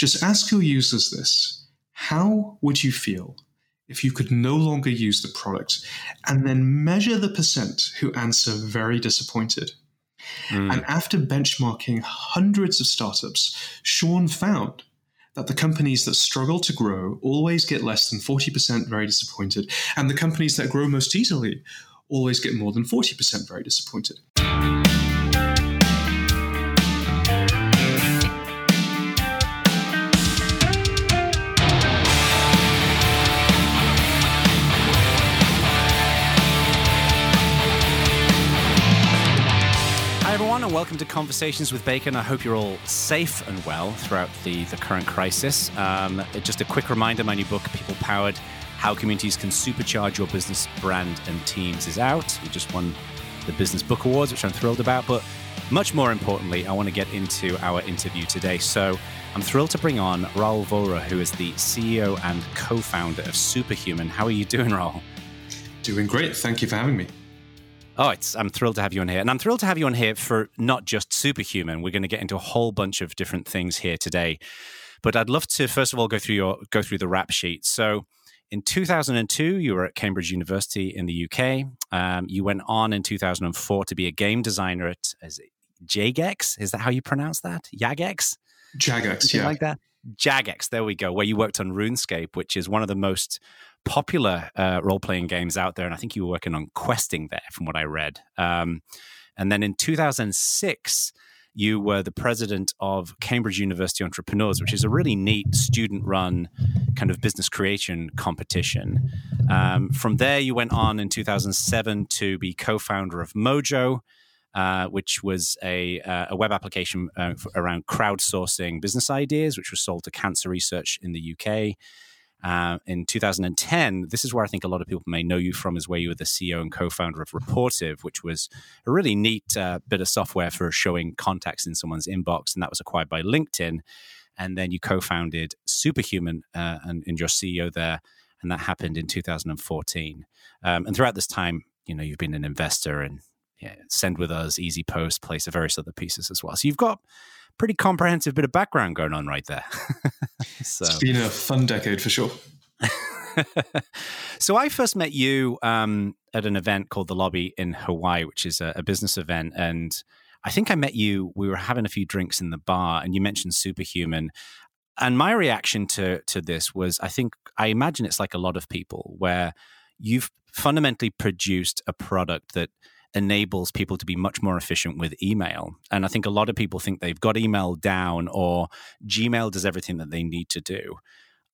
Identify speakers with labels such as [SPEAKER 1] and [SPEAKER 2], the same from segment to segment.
[SPEAKER 1] Just ask your users this How would you feel if you could no longer use the product? And then measure the percent who answer very disappointed. Mm. And after benchmarking hundreds of startups, Sean found that the companies that struggle to grow always get less than 40% very disappointed, and the companies that grow most easily always get more than 40% very disappointed.
[SPEAKER 2] And welcome to Conversations with Bacon. I hope you're all safe and well throughout the, the current crisis. Um, just a quick reminder my new book, People Powered How Communities Can Supercharge Your Business, Brand, and Teams, is out. We just won the Business Book Awards, which I'm thrilled about. But much more importantly, I want to get into our interview today. So I'm thrilled to bring on Rahul Vohra, who is the CEO and co founder of Superhuman. How are you doing, Rahul?
[SPEAKER 1] Doing great. Thank you for having me.
[SPEAKER 2] Oh, it's I'm thrilled to have you on here. And I'm thrilled to have you on here for not just superhuman. We're going to get into a whole bunch of different things here today. But I'd love to first of all go through your go through the rap sheet. So in 2002, you were at Cambridge University in the UK. Um, you went on in 2004 to be a game designer at is it Jagex. Is that how you pronounce that? Jagex?
[SPEAKER 1] Jagex, yeah.
[SPEAKER 2] Like that? Jagex, there we go, where you worked on RuneScape, which is one of the most popular uh, role playing games out there. And I think you were working on questing there, from what I read. Um, and then in 2006, you were the president of Cambridge University Entrepreneurs, which is a really neat student run kind of business creation competition. Um, from there, you went on in 2007 to be co founder of Mojo. Uh, which was a, uh, a web application uh, around crowdsourcing business ideas, which was sold to cancer research in the UK. Uh, in 2010, this is where I think a lot of people may know you from, is where you were the CEO and co-founder of Rapportive, which was a really neat uh, bit of software for showing contacts in someone's inbox, and that was acquired by LinkedIn. And then you co-founded Superhuman uh, and, and your CEO there, and that happened in 2014. Um, and throughout this time, you know, you've been an investor and yeah, Send with Us, Easy Post, Place of various other pieces as well. So you've got pretty comprehensive bit of background going on right there.
[SPEAKER 1] so. It's been a fun decade for sure.
[SPEAKER 2] so I first met you um, at an event called the Lobby in Hawaii, which is a, a, business event, and I think I met you. We were having a few drinks in the bar, and you mentioned Superhuman. And my reaction to to this was, I think I imagine it's like a lot of people where you've fundamentally produced a product that enables people to be much more efficient with email. And I think a lot of people think they've got email down or Gmail does everything that they need to do.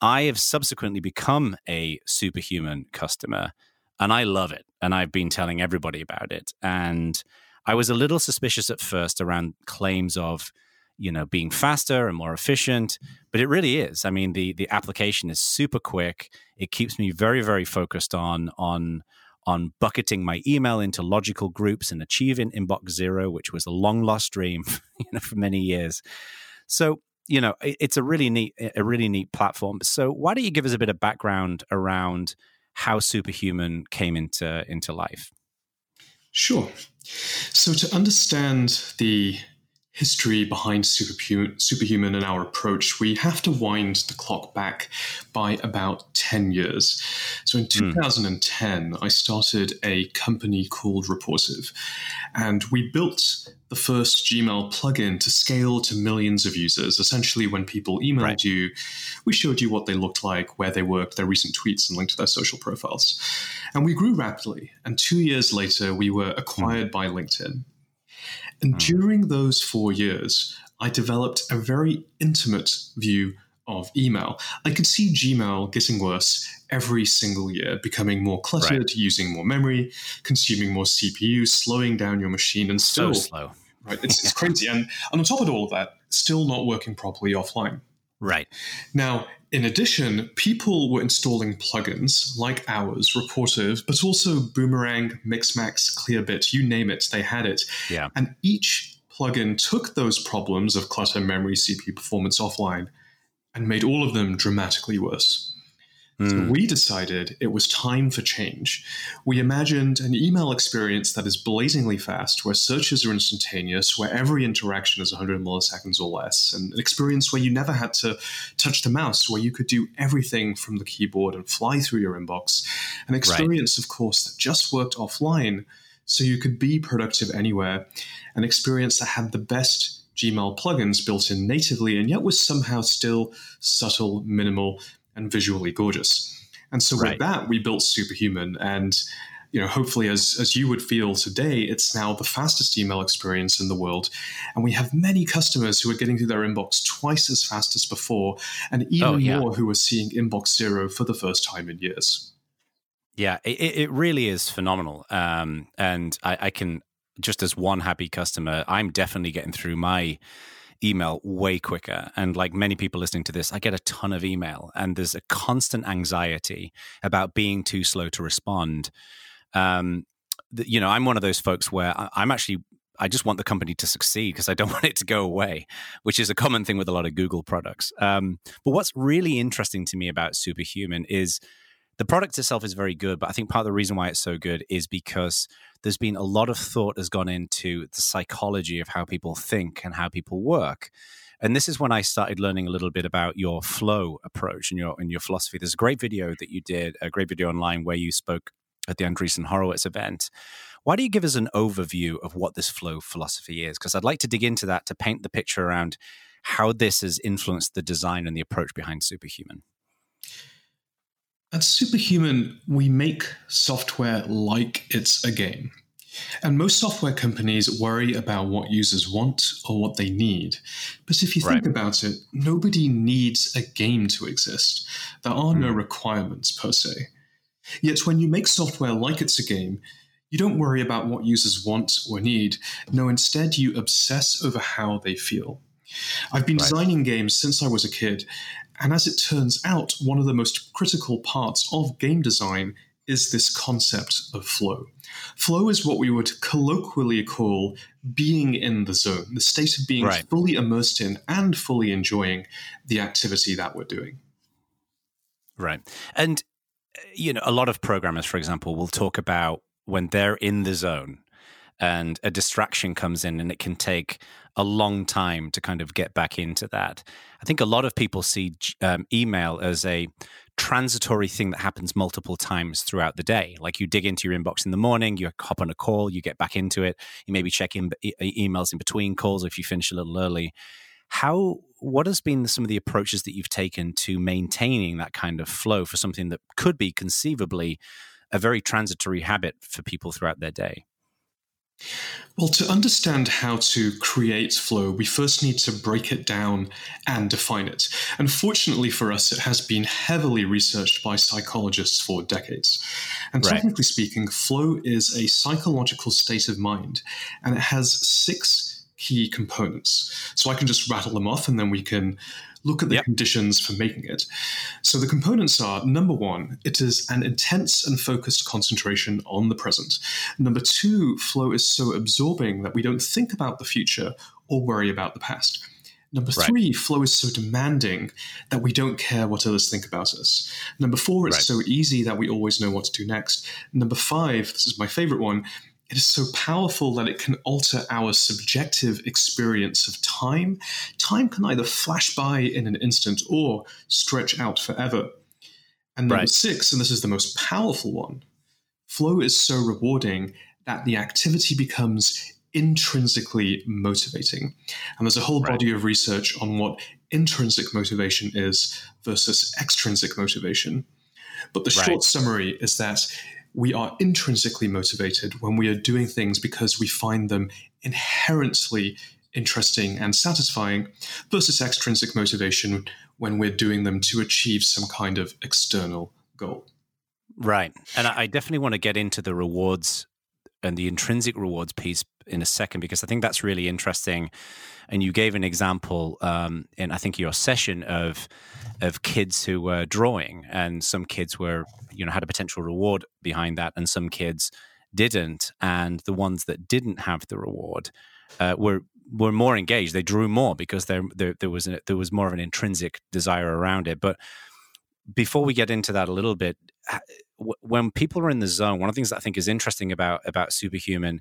[SPEAKER 2] I have subsequently become a superhuman customer and I love it. And I've been telling everybody about it. And I was a little suspicious at first around claims of, you know, being faster and more efficient, but it really is. I mean, the the application is super quick. It keeps me very, very focused on on on bucketing my email into logical groups and achieving inbox zero, which was a long lost dream you know, for many years. So, you know, it's a really neat, a really neat platform. So, why don't you give us a bit of background around how Superhuman came into into life?
[SPEAKER 1] Sure. So, to understand the history behind superhuman, superhuman and our approach, we have to wind the clock back by about 10 years. So in 2010, mm. I started a company called Rapportive, and we built the first Gmail plugin to scale to millions of users. Essentially, when people emailed right. you, we showed you what they looked like, where they worked, their recent tweets, and linked to their social profiles. And we grew rapidly. And two years later, we were acquired mm. by LinkedIn. And mm. during those four years, I developed a very intimate view of email. I could see Gmail getting worse every single year, becoming more cluttered, right. using more memory, consuming more CPU, slowing down your machine, and still
[SPEAKER 2] so slow.
[SPEAKER 1] Right, it's, it's crazy. And, and on top of all of that, still not working properly offline.
[SPEAKER 2] Right.
[SPEAKER 1] Now, in addition, people were installing plugins like ours, Rapportive, but also Boomerang, Mixmax, Clearbit, you name it, they had it.
[SPEAKER 2] Yeah.
[SPEAKER 1] And each plugin took those problems of clutter, memory, CPU performance offline and made all of them dramatically worse. Mm. So hmm. we decided it was time for change. We imagined an email experience that is blazingly fast, where searches are instantaneous, where every interaction is 100 milliseconds or less, and an experience where you never had to touch the mouse, where you could do everything from the keyboard and fly through your inbox. An experience, right. of course, that just worked offline, so you could be productive anywhere. An experience that had the best Gmail plugins built in natively and yet was somehow still subtle, minimal, and visually gorgeous. And so right. with that, we built Superhuman. And you know, hopefully, as as you would feel today, it's now the fastest email experience in the world, and we have many customers who are getting through their inbox twice as fast as before, and even oh, yeah. more who are seeing inbox zero for the first time in years.
[SPEAKER 2] Yeah, it, it really is phenomenal, um, and I, I can just as one happy customer, I'm definitely getting through my email way quicker. And like many people listening to this, I get a ton of email, and there's a constant anxiety about being too slow to respond. Um, you know, I'm one of those folks where I'm actually I just want the company to succeed because I don't want it to go away, which is a common thing with a lot of Google products. Um, but what's really interesting to me about Superhuman is the product itself is very good, but I think part of the reason why it's so good is because there's been a lot of thought has gone into the psychology of how people think and how people work. And this is when I started learning a little bit about your flow approach and your and your philosophy. There's a great video that you did, a great video online where you spoke at the Andreessen Horowitz event. Why do you give us an overview of what this flow philosophy is? Because I'd like to dig into that to paint the picture around how this has influenced the design and the approach behind Superhuman.
[SPEAKER 1] At Superhuman, we make software like it's a game. And most software companies worry about what users want or what they need. But if you think right. about it, nobody needs a game to exist. There are no hmm. requirements per se. Yet when you make software like it's a game, you don't worry about what users want or need. No, instead, you obsess over how they feel. I've been right. designing games since I was a kid, and as it turns out, one of the most critical parts of game design is this concept of flow. Flow is what we would colloquially call being in the zone, the state of being right. fully immersed in and fully enjoying the activity that we're doing.
[SPEAKER 2] Right. And, uh, you know, a lot of programmers, for example, will talk about when they're in the zone and a distraction comes in and it can take a long time to kind of get back into that. I think a lot of people see um, email as a transitory thing that happens multiple times throughout the day. Like you dig into your inbox in the morning, you hop on a call, you get back into it, you maybe check in e- emails in between calls if you finish a little early. How what has been some of the approaches that you've taken to maintaining that kind of flow for something that could be conceivably a very transitory habit for people throughout their day?
[SPEAKER 1] Well, to understand how to create flow, we first need to break it down and define it. Unfortunately for us, it has been heavily researched by psychologists for decades. And right. technically speaking, flow is a psychological state of mind, and it has six key components. So I can just rattle them off and then we can look at the yep. conditions for making it. So the components are number one, it is an intense and focused concentration on the present. Number two, flow is so absorbing that we don't think about the future or worry about the past. Number three, right. flow is so demanding that we don't care what others think about us. Number four, it's right. so easy that we always know what to do next. Number five, this is my favorite one, it is so powerful that it can alter our subjective experience of time. Time can either flash by in an instant or stretch out forever. And number right. six, and this is the most powerful one, flow is so rewarding that the activity becomes intrinsically motivating. And there's a whole right. body of research on what intrinsic motivation is versus extrinsic motivation. But the right. short summary is that we are intrinsically motivated when we are doing things because we find them inherently interesting and satisfying versus extrinsic motivation when we're doing them to achieve some kind of external goal.
[SPEAKER 2] Right. And I definitely want to get into the rewards and the intrinsic rewards piece in a second because I think that's really interesting. And you gave an example um, in I think your session of of kids who were drawing, and some kids were you know had a potential reward behind that, and some kids didn't, and the ones that didn't have the reward uh, were were more engaged. They drew more because there there, there was a, there was more of an intrinsic desire around it, but before we get into that a little bit, when people are in the zone, one of the things that I think is interesting about about Superhuman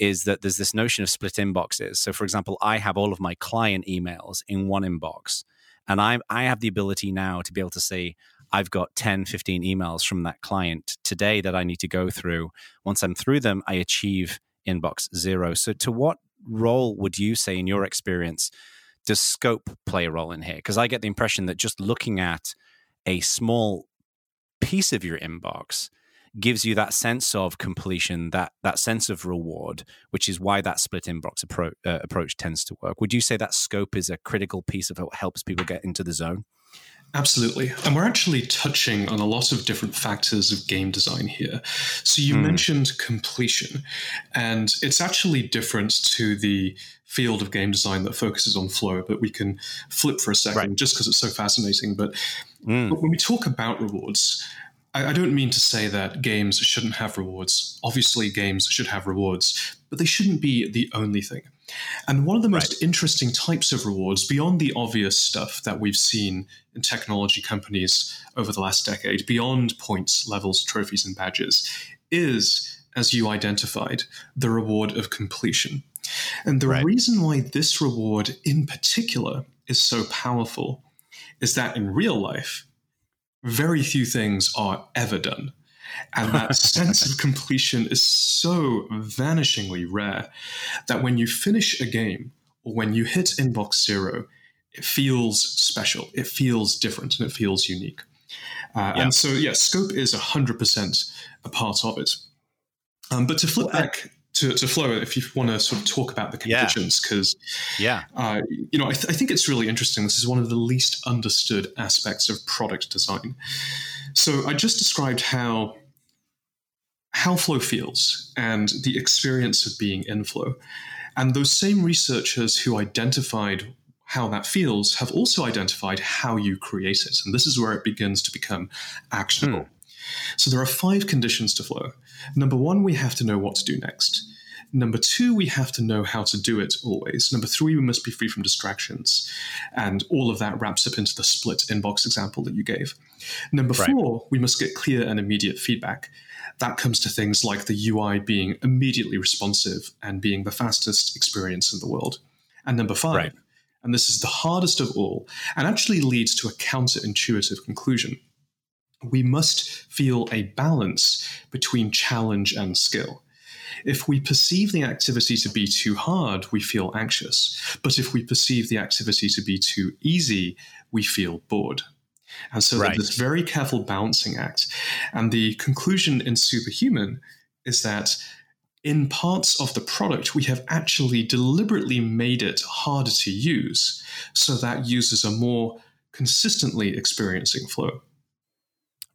[SPEAKER 2] is that there's this notion of split inboxes. So, for example, I have all of my client emails in one inbox, and I I have the ability now to be able to say I've got 10, 15 emails from that client today that I need to go through. Once I'm through them, I achieve inbox zero. So, to what role would you say, in your experience, does scope play a role in here? Because I get the impression that just looking at a small piece of your inbox gives you that sense of completion, that that sense of reward, which is why that split inbox appro- uh, approach tends to work. Would you say that scope is a critical piece of what helps people get into the zone?
[SPEAKER 1] Absolutely. And we're actually touching on a lot of different factors of game design here. So you mm. mentioned completion, and it's actually different to the field of game design that focuses on flow, but we can flip for a second right. just because it's so fascinating. But, mm. but, when we talk about rewards, I, I don't mean to say that games shouldn't have rewards. Obviously, games should have rewards, but they shouldn't be the only thing. And one of the most right. interesting types of rewards, beyond the obvious stuff that we've seen in technology companies over the last decade, beyond points, levels, trophies, and badges, is, as you identified, the reward of completion. And the right. reason why this reward in particular is so powerful is that in real life, very few things are ever done. And that sense of completion is so vanishingly rare that when you finish a game or when you hit inbox zero, it feels special, it feels different, and it feels unique. Uh, yeah. And so, yeah, scope is 100% a part of it. Um, but to flip well, back to, to flow, if you want to sort of talk about the conditions, because
[SPEAKER 2] yeah,
[SPEAKER 1] yeah. Uh, you know, I, th- I, think it's really interesting. This is one of the least understood aspects of product design. So I just described how how flow feels and the experience of being in flow. And those same researchers who identified how that feels have also identified how you create it. And this is where it begins to become actionable. Hmm. So there are five conditions to flow. Number one, we have to know what to do next. Number two, we have to know how to do it always. Number three, we must be free from distractions. And all of that wraps up into the split inbox example that you gave. Number right. four, we must get clear and immediate feedback. That comes to things like the UI being immediately responsive and being the fastest experience in the world. And number five, right. and this is the hardest of all, and actually leads to a counterintuitive conclusion. We must feel a balance between challenge and skill. If we perceive the activity to be too hard, we feel anxious. But if we perceive the activity to be too easy, we feel bored. And so right. there's this very careful balancing act. And the conclusion in Superhuman is that in parts of the product, we have actually deliberately made it harder to use so that users are more consistently experiencing flow.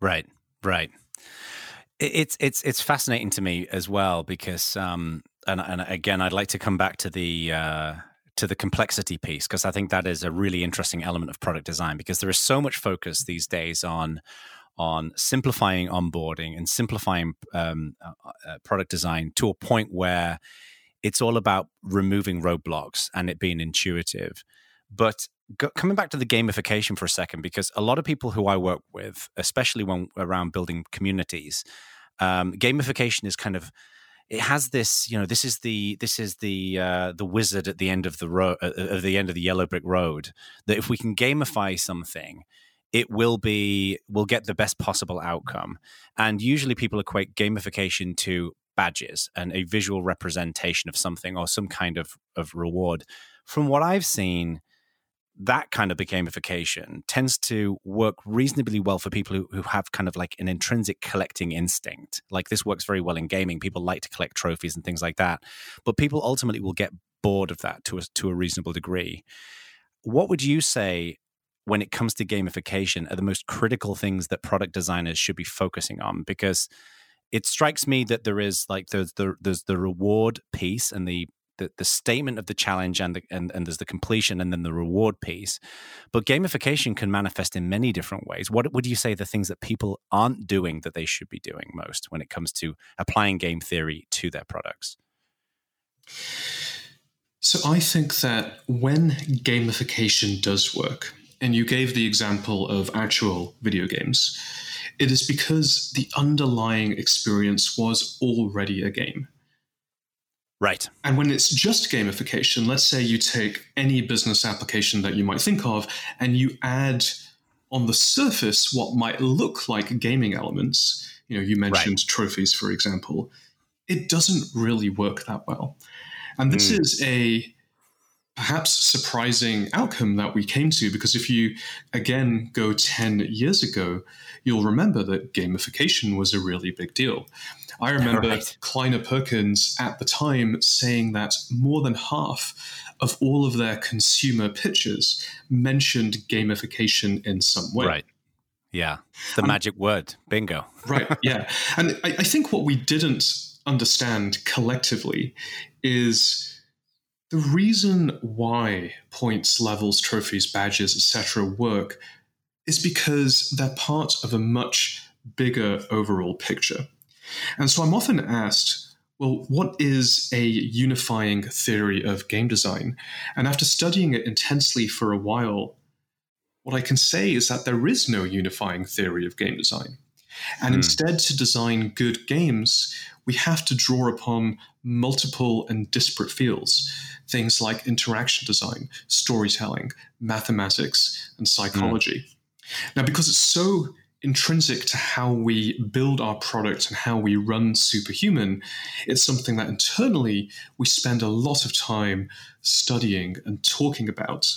[SPEAKER 2] Right, right. It's it's it's fascinating to me as well because um, and and again I'd like to come back to the uh, to the complexity piece because I think that is a really interesting element of product design because there is so much focus these days on on simplifying onboarding and simplifying um, uh, uh, product design to a point where it's all about removing roadblocks and it being intuitive. But go, coming back to the gamification for a second, because a lot of people who I work with, especially when around building communities, um, gamification is kind of it has this you know this is the this is the uh, the wizard at the end of the road uh, at the end of the yellow brick road that if we can gamify something it will be will get the best possible outcome. And usually people equate gamification to badges and a visual representation of something or some kind of of reward. From what i've seen that kind of gamification tends to work reasonably well for people who, who have kind of like an intrinsic collecting instinct. Like this works very well in gaming. People like to collect trophies and things like that. But people ultimately will get bored of that to a, to a reasonable degree. What would you say when it comes to gamification are the most critical things that product designers should be focusing on? Because it strikes me that there is like there's the there's the reward piece and the the, the statement of the challenge and, the, and and there's the completion and then the reward piece. But gamification can manifest in many different ways. What would you say the things that people aren't doing that they should be doing most when it comes to applying game theory to their products?
[SPEAKER 1] So I think that when gamification does work, and you gave the example of actual video games, it is because the underlying experience was already a game.
[SPEAKER 2] Right.
[SPEAKER 1] And when it's just gamification, let's say you take any business application that you might think of and you add on the surface what might look like gaming elements. You know, you mentioned right. trophies, for example. It doesn't really work that well. And this mm. is a perhaps surprising outcome that we came to because if you again go 10 years ago, you'll remember that gamification was a really big deal. I remember right. Kleiner Perkins at the time saying that more than half of all of their consumer pitches mentioned gamification in some way.
[SPEAKER 2] Right. Yeah. The um, magic word. Bingo.
[SPEAKER 1] right. Yeah. And I, I think what we didn't understand collectively is the reason why points, levels, trophies, badges, etc. work is because they're part of a much bigger overall picture. And so I'm often asked, well, what is a unifying theory of game design? And after studying it intensely for a while, what I can say is that there is no unifying theory of game design. And hmm. instead, to design good games, we have to draw upon multiple and disparate fields, things like interaction design, storytelling, mathematics, and psychology. Mm. Now, because it's so intrinsic to how we build our product and how we run Superhuman, it's something that internally we spend a lot of time studying and talking about.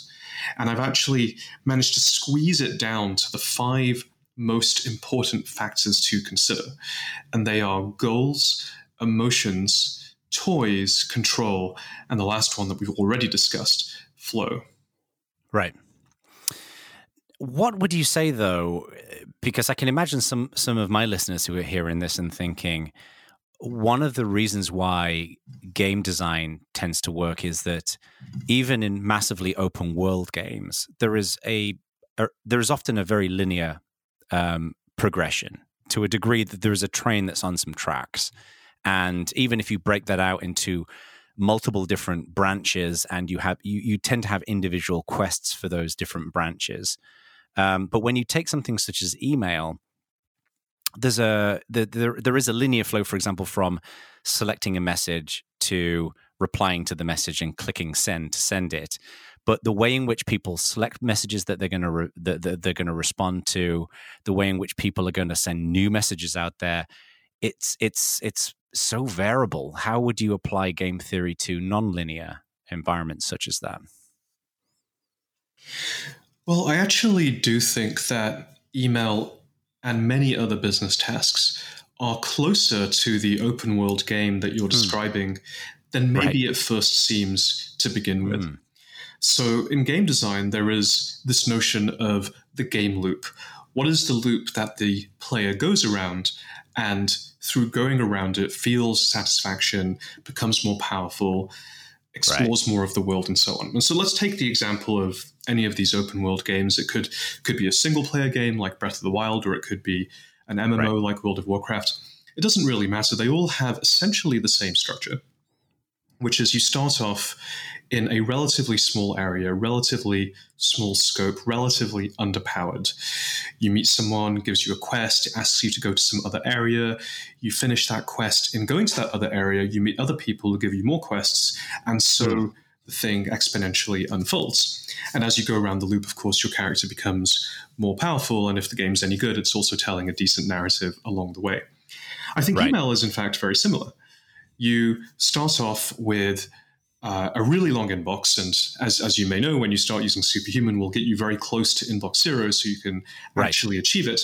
[SPEAKER 1] And I've actually managed to squeeze it down to the five most important factors to consider. And they are goals, emotions, toys, control, and the last one that we've already discussed, flow.
[SPEAKER 2] Right. What would you say though? Because I can imagine some some of my listeners who are hearing this and thinking, one of the reasons why game design tends to work is that even in massively open world games, there is a, a there is often a very linear um, progression to a degree that there is a train that's on some tracks, and even if you break that out into multiple different branches and you have you, you tend to have individual quests for those different branches um, but when you take something such as email, there's a the, there there is a linear flow, for example, from selecting a message to replying to the message and clicking send to send it. But the way in which people select messages that they're going to re- that, that they're going to respond to, the way in which people are going to send new messages out there, it's it's it's so variable. How would you apply game theory to nonlinear environments such as that?
[SPEAKER 1] Well, I actually do think that email and many other business tasks are closer to the open world game that you're mm. describing than maybe right. it first seems to begin with. Mm. So, in game design, there is this notion of the game loop. What is the loop that the player goes around and through going around it feels satisfaction, becomes more powerful, explores right. more of the world, and so on? And so, let's take the example of any of these open world games. It could could be a single player game like Breath of the Wild, or it could be an MMO right. like World of Warcraft. It doesn't really matter. They all have essentially the same structure, which is you start off in a relatively small area, relatively small scope, relatively underpowered. You meet someone, gives you a quest, asks you to go to some other area. You finish that quest. In going to that other area, you meet other people who give you more quests. And so mm the thing exponentially unfolds. And as you go around the loop, of course, your character becomes more powerful. And if the game's any good, it's also telling a decent narrative along the way. I think right. email is, in fact, very similar. You start off with uh, a really long inbox, and as, as you may know, when you start using Superhuman, we'll get you very close to inbox zero so you can right. actually achieve it.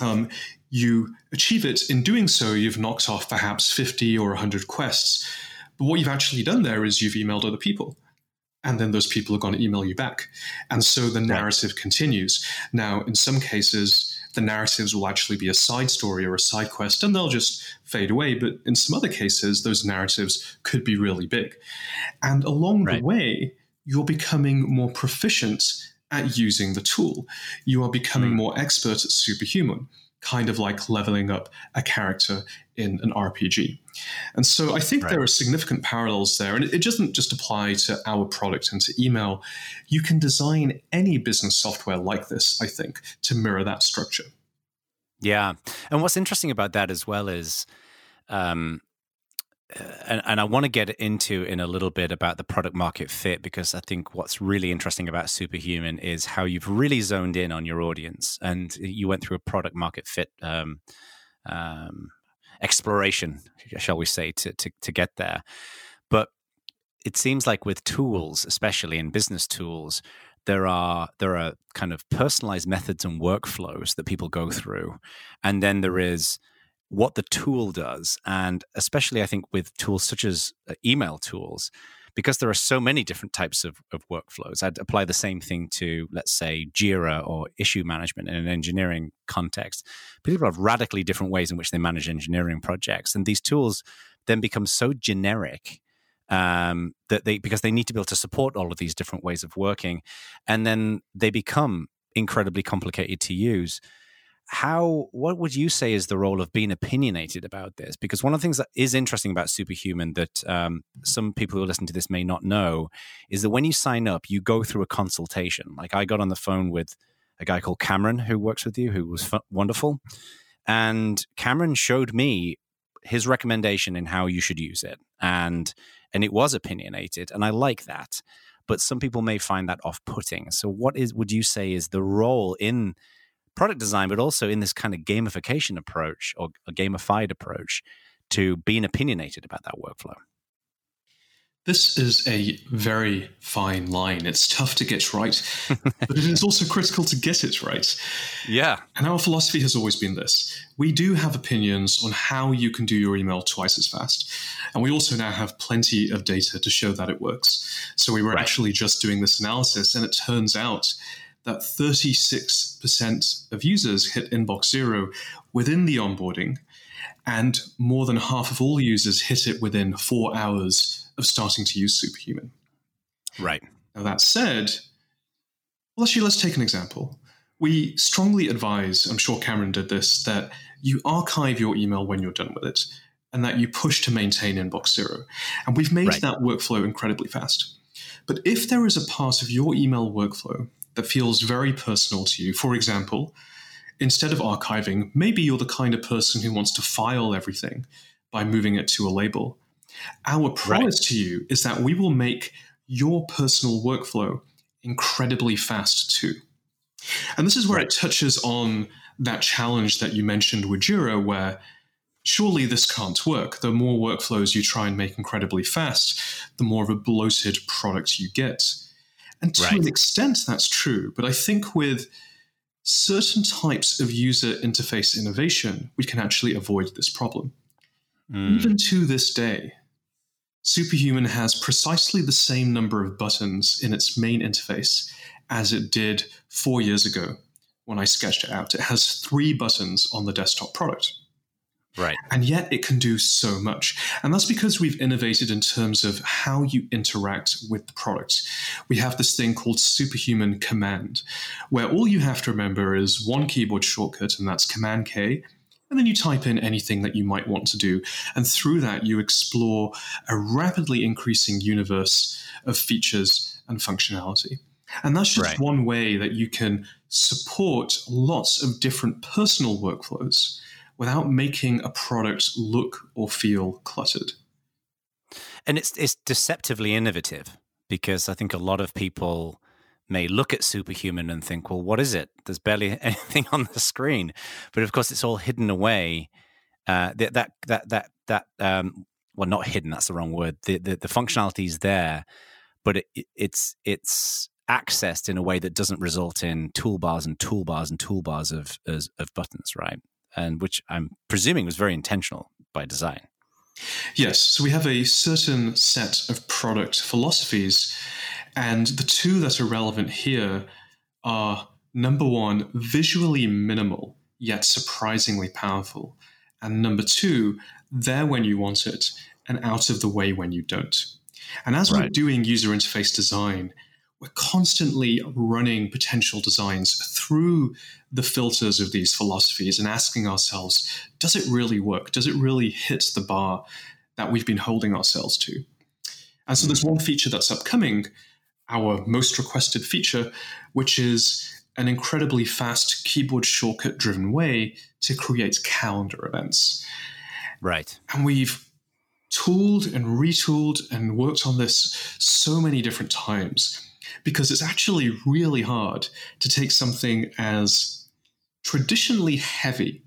[SPEAKER 1] Um, you achieve it. In doing so, you've knocked off perhaps 50 or 100 quests but what you've actually done there is you've emailed other people. And then those people are going to email you back. And so the narrative right. continues. Now, in some cases, the narratives will actually be a side story or a side quest, and they'll just fade away. But in some other cases, those narratives could be really big. And along right. the way, you're becoming more proficient at using the tool. You are becoming mm. more expert at superhuman, kind of like leveling up a character in an RPG. And so I think right. there are significant parallels there. And it, it doesn't just apply to our product and to email. You can design any business software like this, I think, to mirror that structure.
[SPEAKER 2] Yeah. And what's interesting about that as well is, um, uh, and, and, I want to get into in a little bit about the product market fit because I think what's really interesting about Superhuman is how you've really zoned in on your audience and you went through a product market fit um, um, exploration, shall we say, to, to, to get there. But it seems like with tools, especially in business tools, there are there are kind of personalized methods and workflows that people go through, and then there is what the tool does, and especially I think with tools such as uh, email tools, because there are so many different types of, of workflows. I'd apply the same thing to, let's say, Jira or issue management in an engineering context. People have radically different ways in which they manage engineering projects. And these tools then become so generic um, that they, because they need to be able to support all of these different ways of working. And then they become incredibly complicated to use how what would you say is the role of being opinionated about this? Because one of the things that is interesting about superhuman that um, some people who listen to this may not know is that when you sign up you go through a consultation. Like i got on the phone with a guy called cameron who works with you who was wonderful. And cameron showed me his recommendation in how you should use it. And and it was opinionated and i like that. But some people may find that off-putting. So what is would you say is the role in product design, but also in this kind of gamification approach or a gamified approach to being opinionated about that workflow?
[SPEAKER 1] This is a very fine line. It's tough to get right, but it is also critical to get it right.
[SPEAKER 2] Yeah.
[SPEAKER 1] And our philosophy has always been this we do have opinions on how you can do your email twice as fast. And we also now have plenty of data to show that it works. So we were right. actually just doing this analysis, and it turns out that 36% of users hit inbox zero within the onboarding, and more than half of all users hit it within four hours of starting to use Superhuman.
[SPEAKER 2] Right.
[SPEAKER 1] Now, that said, well, actually, let's take an example. We strongly advise, I'm sure Cameron did this, that you archive your email when you're done with it and that you push to maintain inbox zero. And we've made right. that workflow incredibly fast. But if there is a part of your email workflow that feels very personal to you. For example, instead of archiving, maybe you're the kind of person who wants to file everything by moving it to a label. Our promise right. to you is that we will make your personal workflow incredibly fast too. And this is where right. it touches on that challenge that you mentioned with Jira, where surely this can't work. The more workflows you try and make incredibly fast, the more of a bloated product you get. And to right. an extent, that's true. But I think with certain types of user interface innovation, we can actually avoid this problem. Mm. Even to this day, Superhuman has precisely the same number of buttons in its main interface as it did four years ago when I sketched it out. It has three buttons on the desktop product.
[SPEAKER 2] Right.
[SPEAKER 1] And yet it can do so much. And that's because we've innovated in terms of how you interact with the product. We have this thing called Superhuman Command, where all you have to remember is one keyboard shortcut, and that's Command K. And then you type in anything that you might want to do. And through that, you explore a rapidly increasing universe of features and functionality. And that's just right. one way that you can support lots of different personal workflows without making a product look or feel cluttered.
[SPEAKER 2] And it's it's deceptively innovative because I think a lot of people may look at superhuman and think, well, what is it? There's barely anything on the screen, but of course, it's all hidden away. Uh, that that that that that um, well, not hidden. That's the wrong word. The the, the functionality is there, but it, it's it's accessed in a way that doesn't result in toolbars and toolbars and toolbars of of, of buttons, right? And which I'm presuming was very intentional by design.
[SPEAKER 1] Yes, so we have a certain set of product philosophies, and the two that are relevant here are number one, visually minimal, yet surprisingly powerful, and number two, there when you want it and out of the way when you don't. And as right. we're doing user interface design, we're constantly running potential designs through the filters of these philosophies and asking ourselves, does it really work? Does it really hit the bar that we've been holding ourselves to? And so there's mm. one feature that's upcoming, our most requested feature, which is an incredibly fast keyboard shortcut driven way to create calendar events.
[SPEAKER 2] Right.
[SPEAKER 1] And we've tooled and retooled and worked on this so many different times because it's actually really hard to take something as traditionally heavy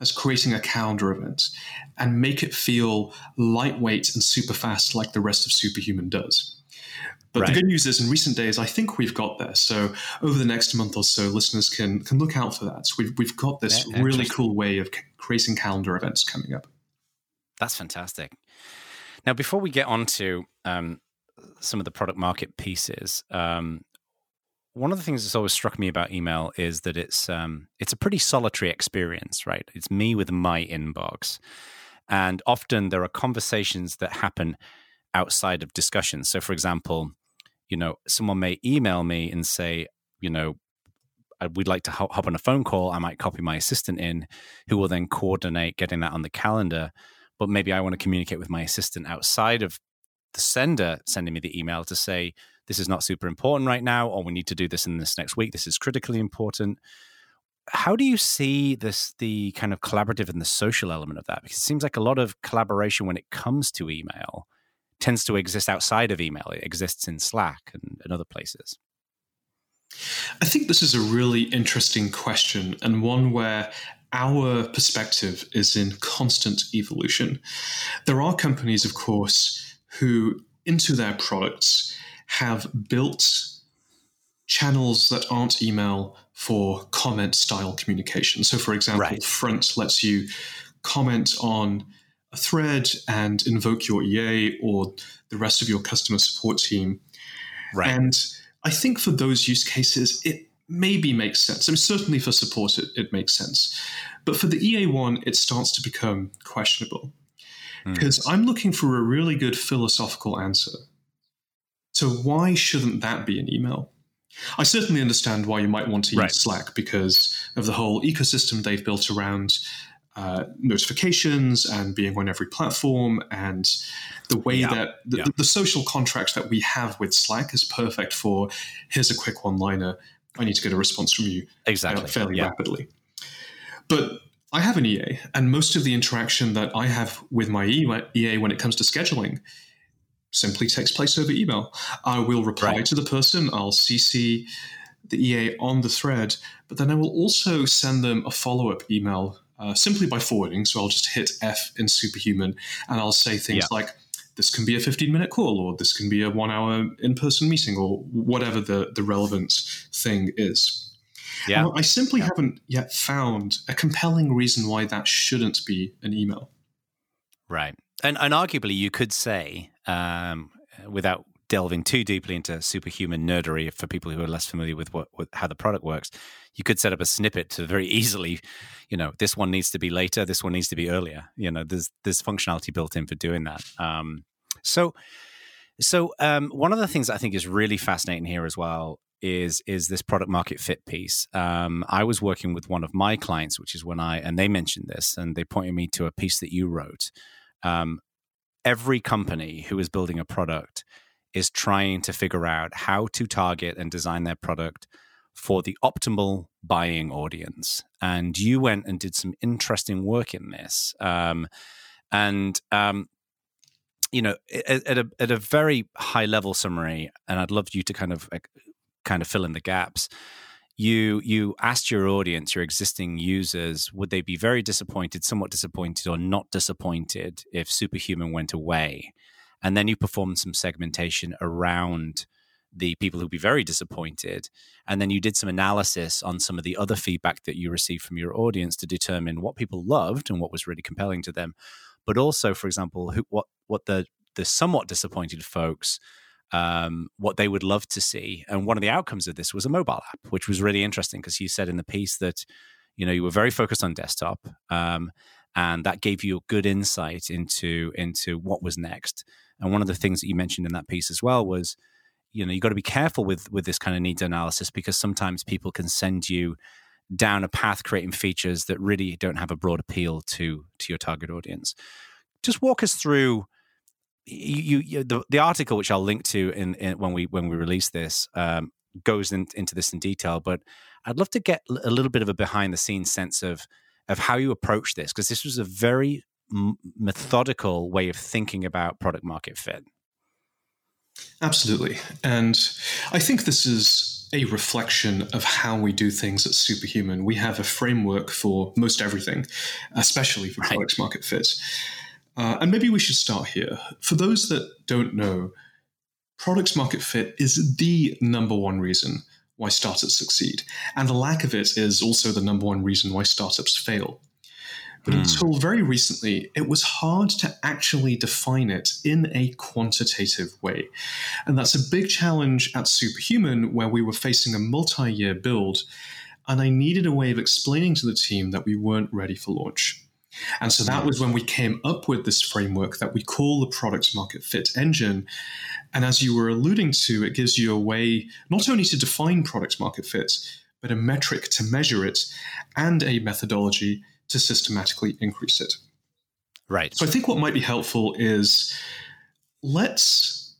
[SPEAKER 1] as creating a calendar event and make it feel lightweight and super fast like the rest of Superhuman does. But right. the good news is, in recent days, I think we've got there. So over the next month or so, listeners can can look out for that. So we've we've got this yeah, really cool way of creating calendar events coming up.
[SPEAKER 2] That's fantastic. Now, before we get on to um, some of the product market pieces. Um, one of the things that's always struck me about email is that it's um, it's a pretty solitary experience, right? It's me with my inbox, and often there are conversations that happen outside of discussions. So, for example, you know, someone may email me and say, you know, we'd like to hop on a phone call. I might copy my assistant in, who will then coordinate getting that on the calendar. But maybe I want to communicate with my assistant outside of the sender sending me the email to say this is not super important right now or we need to do this in this next week. This is critically important. How do you see this the kind of collaborative and the social element of that? Because it seems like a lot of collaboration when it comes to email tends to exist outside of email. It exists in slack and, and other places.
[SPEAKER 1] I think this is a really interesting question and one where our perspective is in constant evolution. There are companies, of course, who, into their products, have built channels that aren't email for comment style communication. So, for example, right. Front lets you comment on a thread and invoke your EA or the rest of your customer support team. Right. And I think for those use cases, it maybe makes sense. I mean, certainly for support, it, it makes sense. But for the EA one, it starts to become questionable. Because mm. I'm looking for a really good philosophical answer. So, why shouldn't that be an email? I certainly understand why you might want to use right. Slack because of the whole ecosystem they've built around uh, notifications and being on every platform and the way yeah. that the, yeah. the, social contract that we have with Slack is perfect for here's a quick one liner. I need to get a response from you
[SPEAKER 2] uh, exactly.
[SPEAKER 1] Uh, fairly yeah. rapidly. But I have an EA, and most of the interaction that I have with my EA when it comes to scheduling simply takes place over email. I will reply right. to the person, I'll CC the EA on the thread, but then I will also send them a follow up email uh, simply by forwarding. So I'll just hit F in Superhuman and I'll say things yeah. like, this can be a 15 minute call, or this can be a one hour in person meeting, or whatever the, the relevant thing is. Yeah. I simply yeah. haven't yet found a compelling reason why that shouldn't be an email.
[SPEAKER 2] Right. And, and arguably, you could say, um, without delving too deeply into superhuman nerdery for people who are less familiar with what with how the product works, you could set up a snippet to very easily, you know, this one needs to be later, this one needs to be earlier. You know, there's there's functionality built in for doing that. Um, so, so um, one of the things I think is really fascinating here as well is is this product market fit piece. Um, I was working with one of my clients, which is when I and they mentioned this, and they pointed me to a piece that you wrote. Um, every company who is building a product is trying to figure out how to target and design their product for the optimal buying audience. And you went and did some interesting work in this. Um, and um, you know, at, at, a at a very high level summary, and I'd love you to kind of kind of fill in the gaps. You you asked your audience your existing users would they be very disappointed somewhat disappointed or not disappointed if superhuman went away? And then you performed some segmentation around the people who'd be very disappointed and then you did some analysis on some of the other feedback that you received from your audience to determine what people loved and what was really compelling to them but also for example who, what what the the somewhat disappointed folks um, what they would love to see. And one of the outcomes of this was a mobile app, which was really interesting because you said in the piece that you know you were very focused on desktop, um, and that gave you a good insight into into what was next. And one of the things that you mentioned in that piece as well was you know you got to be careful with with this kind of needs analysis because sometimes people can send you down a path creating features that really don't have a broad appeal to to your target audience. Just walk us through you, you the, the article which I'll link to in, in when we when we release this um, goes in, into this in detail, but I'd love to get a little bit of a behind the scenes sense of of how you approach this because this was a very m- methodical way of thinking about product market fit.
[SPEAKER 1] Absolutely. And I think this is a reflection of how we do things at Superhuman. We have a framework for most everything, especially for right. product market fit. Uh, and maybe we should start here. For those that don't know, product market fit is the number one reason why startups succeed. And the lack of it is also the number one reason why startups fail. But mm. until very recently, it was hard to actually define it in a quantitative way. And that's a big challenge at Superhuman, where we were facing a multi year build. And I needed a way of explaining to the team that we weren't ready for launch. And so that hmm. was when we came up with this framework that we call the product market fit engine. And as you were alluding to, it gives you a way not only to define product market fit, but a metric to measure it and a methodology to systematically increase it.
[SPEAKER 2] Right.
[SPEAKER 1] So I think what might be helpful is let's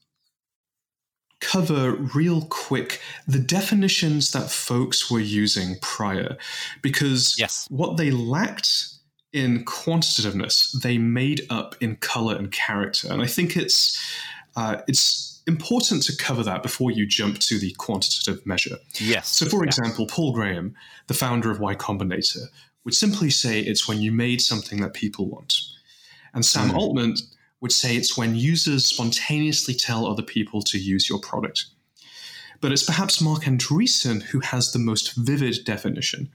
[SPEAKER 1] cover real quick the definitions that folks were using prior because
[SPEAKER 2] yes.
[SPEAKER 1] what they lacked in quantitativeness they made up in color and character and i think it's uh, it's important to cover that before you jump to the quantitative measure
[SPEAKER 2] yes
[SPEAKER 1] so for
[SPEAKER 2] yeah.
[SPEAKER 1] example paul graham the founder of y combinator would simply say it's when you made something that people want. And Sam mm. Altman would say it's when users spontaneously tell other people to use your product. But it's perhaps Marc Andreessen who has the most vivid definition.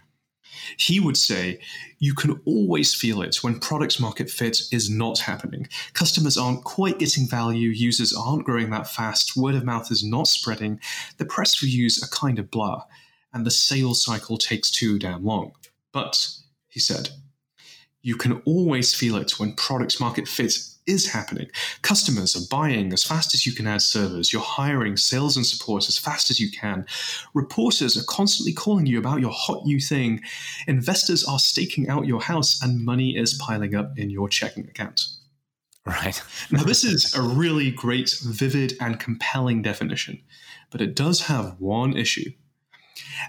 [SPEAKER 1] He would say you can always feel it when product market fit is not happening. Customers aren't quite getting value, users aren't growing that fast, word of mouth is not spreading, the press reviews are kind of blah, and the sales cycle takes too damn long. But, he said, you can always feel it when product market fit is happening. Customers are buying as fast as you can add servers. You're hiring sales and support as fast as you can. Reporters are constantly calling you about your hot new thing. Investors are staking out your house, and money is piling up in your checking account.
[SPEAKER 2] Right.
[SPEAKER 1] now, this is a really great, vivid, and compelling definition, but it does have one issue,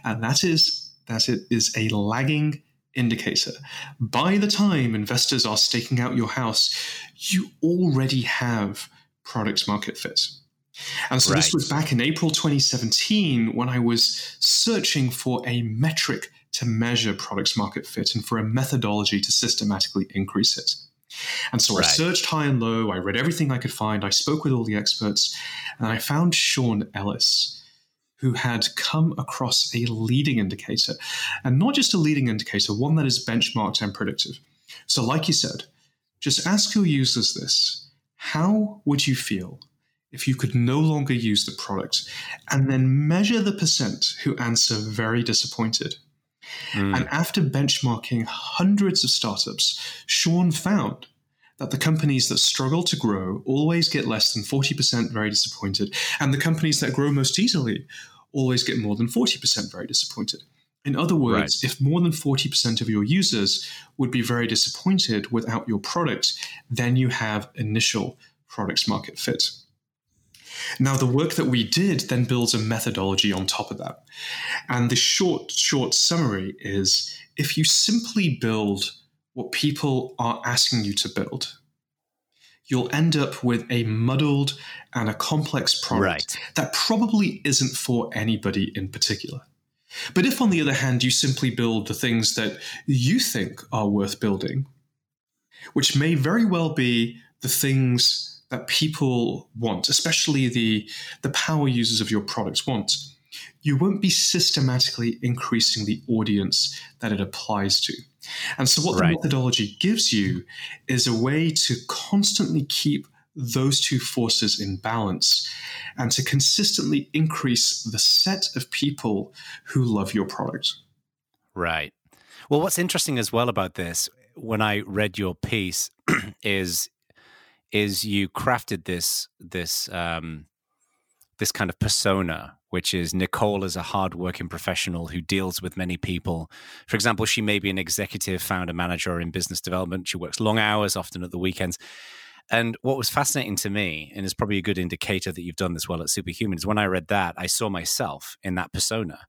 [SPEAKER 1] and that is that it is a lagging indicator. By the time investors are staking out your house, you already have product market fit. And so right. this was back in April 2017 when I was searching for a metric to measure products market fit and for a methodology to systematically increase it. And so right. I searched high and low, I read everything I could find, I spoke with all the experts, and I found Sean Ellis who had come across a leading indicator, and not just a leading indicator, one that is benchmarked and predictive. So, like you said, just ask your users this How would you feel if you could no longer use the product? And then measure the percent who answer very disappointed. Mm. And after benchmarking hundreds of startups, Sean found that the companies that struggle to grow always get less than 40% very disappointed, and the companies that grow most easily always get more than 40% very disappointed. In other words, right. if more than 40% of your users would be very disappointed without your product, then you have initial product market fit. Now, the work that we did then builds a methodology on top of that. And the short, short summary is if you simply build what people are asking you to build, you'll end up with a muddled and a complex product right. that probably isn't for anybody in particular. But if, on the other hand, you simply build the things that you think are worth building, which may very well be the things that people want, especially the, the power users of your products want, you won't be systematically increasing the audience that it applies to. And so, what right. the methodology gives you is a way to constantly keep those two forces in balance and to consistently increase the set of people who love your product.
[SPEAKER 2] Right. Well, what's interesting as well about this, when I read your piece, is is you crafted this this um, this kind of persona, which is Nicole is a hardworking professional who deals with many people. For example, she may be an executive founder manager in business development. She works long hours, often at the weekends. And what was fascinating to me, and is probably a good indicator that you've done this well at Superhuman, is when I read that, I saw myself in that persona,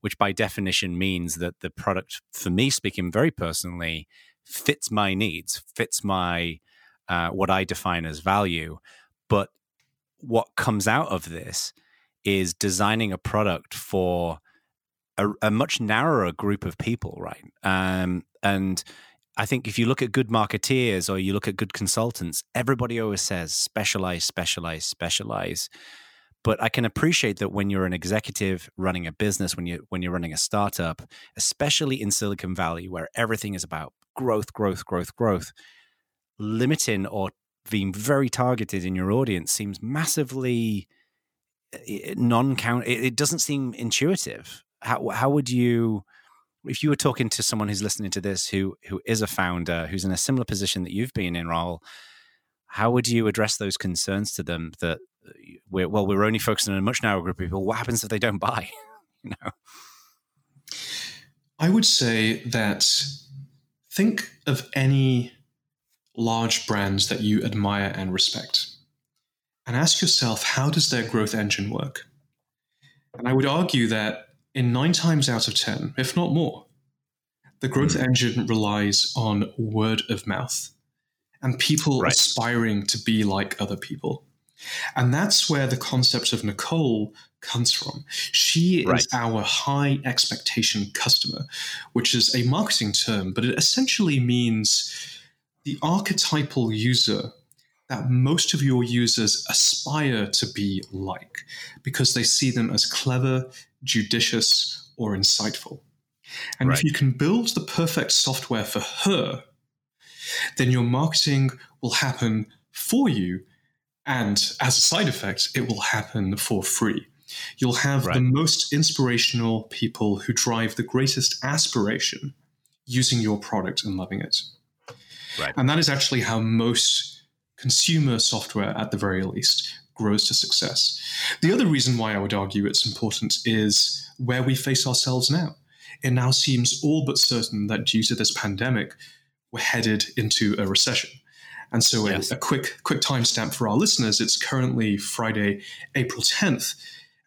[SPEAKER 2] which by definition means that the product, for me, speaking very personally, fits my needs, fits my uh, what I define as value. But what comes out of this is designing a product for a, a much narrower group of people, right? Um, and I think if you look at good marketeers or you look at good consultants, everybody always says specialize, specialize, specialize. But I can appreciate that when you're an executive running a business, when you when you're running a startup, especially in Silicon Valley, where everything is about growth, growth, growth, growth, limiting or being very targeted in your audience seems massively eh, non-count. It, doesn't seem intuitive. How how would you, if you were talking to someone who's listening to this who who is a founder who's in a similar position that you've been in, Rahul, how would you address those concerns to them that uh, we're well we're only focusing on a much narrower group of people? What happens if they don't buy? you know.
[SPEAKER 1] I would say that think of any large brands that you admire and respect. And ask yourself, how does their growth engine work? And I would argue that in nine times out of 10, if not more, the growth mm. engine relies on word of mouth and people right. aspiring to be like other people. And that's where the concept of Nicole comes from. She right. is our high expectation customer, which is a marketing term, but it essentially means the archetypal user that most of your users aspire to be like because they see them as clever, judicious, or insightful. And right. if you can build the perfect software for her, then your marketing will happen for you. And as a side effect, it will happen for free. You'll have right. the most inspirational people who drive the greatest aspiration using your product and loving it. Right. And that is actually how most consumer software, at the very least, grows to success. The other reason why I would argue it's important is where we face ourselves now. It now seems all but certain that due to this pandemic, we're headed into a recession. And so, yes. a, a, quick quick timestamp for our listeners: it's currently Friday, April tenth,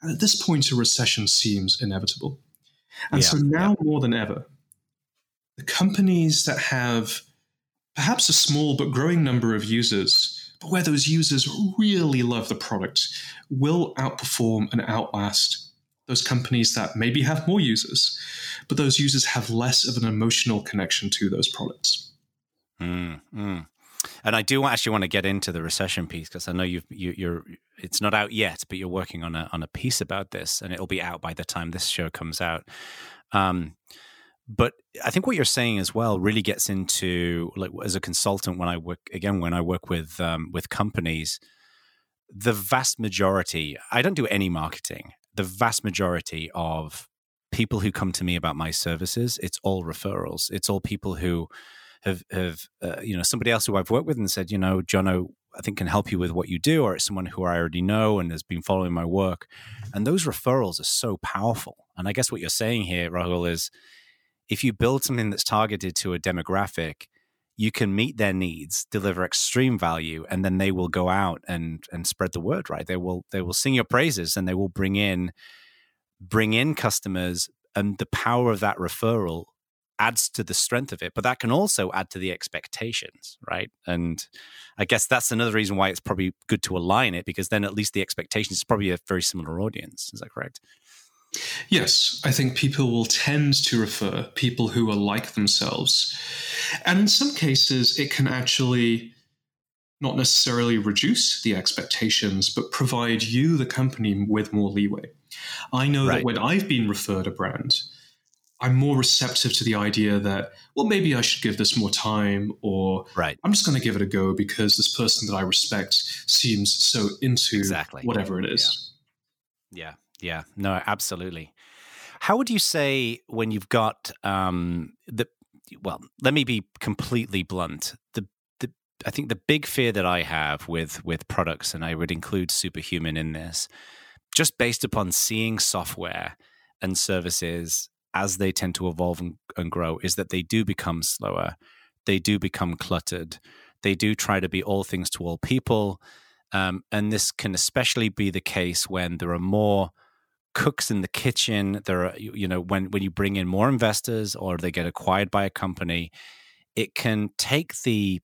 [SPEAKER 1] and at this point, a recession seems inevitable. And yeah. so now yeah. more than ever, the companies that have perhaps a small but growing number of users, but where those users really love the product, will outperform and outlast those companies that maybe have more users, but those users have less of an emotional connection to those products.
[SPEAKER 2] Mm, mm. And I do actually want to get into the recession piece because I know you've, you, you're. It's not out yet, but you're working on a on a piece about this, and it'll be out by the time this show comes out. Um, but I think what you're saying as well really gets into like as a consultant when I work again when I work with um, with companies, the vast majority I don't do any marketing. The vast majority of people who come to me about my services, it's all referrals. It's all people who have have uh, you know somebody else who I've worked with and said, you know, Jono, I think can help you with what you do, or it's someone who I already know and has been following my work. And those referrals are so powerful. And I guess what you're saying here, Rahul, is if you build something that's targeted to a demographic, you can meet their needs, deliver extreme value, and then they will go out and and spread the word. Right? They will they will sing your praises, and they will bring in bring in customers, and the power of that referral adds to the strength of it. But that can also add to the expectations, right? And I guess that's another reason why it's probably good to align it because then at least the expectations is probably a very similar audience. Is that correct?
[SPEAKER 1] Yes, I think people will tend to refer people who are like themselves. And in some cases, it can actually not necessarily reduce the expectations, but provide you, the company, with more leeway. I know right. that when I've been referred a brand, I'm more receptive to the idea that, well, maybe I should give this more time, or
[SPEAKER 2] right.
[SPEAKER 1] I'm just going to give it a go because this person that I respect seems so into
[SPEAKER 2] exactly.
[SPEAKER 1] whatever it is.
[SPEAKER 2] Yeah. yeah. Yeah, no, absolutely. How would you say when you've got um, the well? Let me be completely blunt. The the I think the big fear that I have with with products, and I would include Superhuman in this, just based upon seeing software and services as they tend to evolve and, and grow, is that they do become slower, they do become cluttered, they do try to be all things to all people. Um, and this can especially be the case when there are more cooks in the kitchen. There are, you know, when when you bring in more investors or they get acquired by a company, it can take the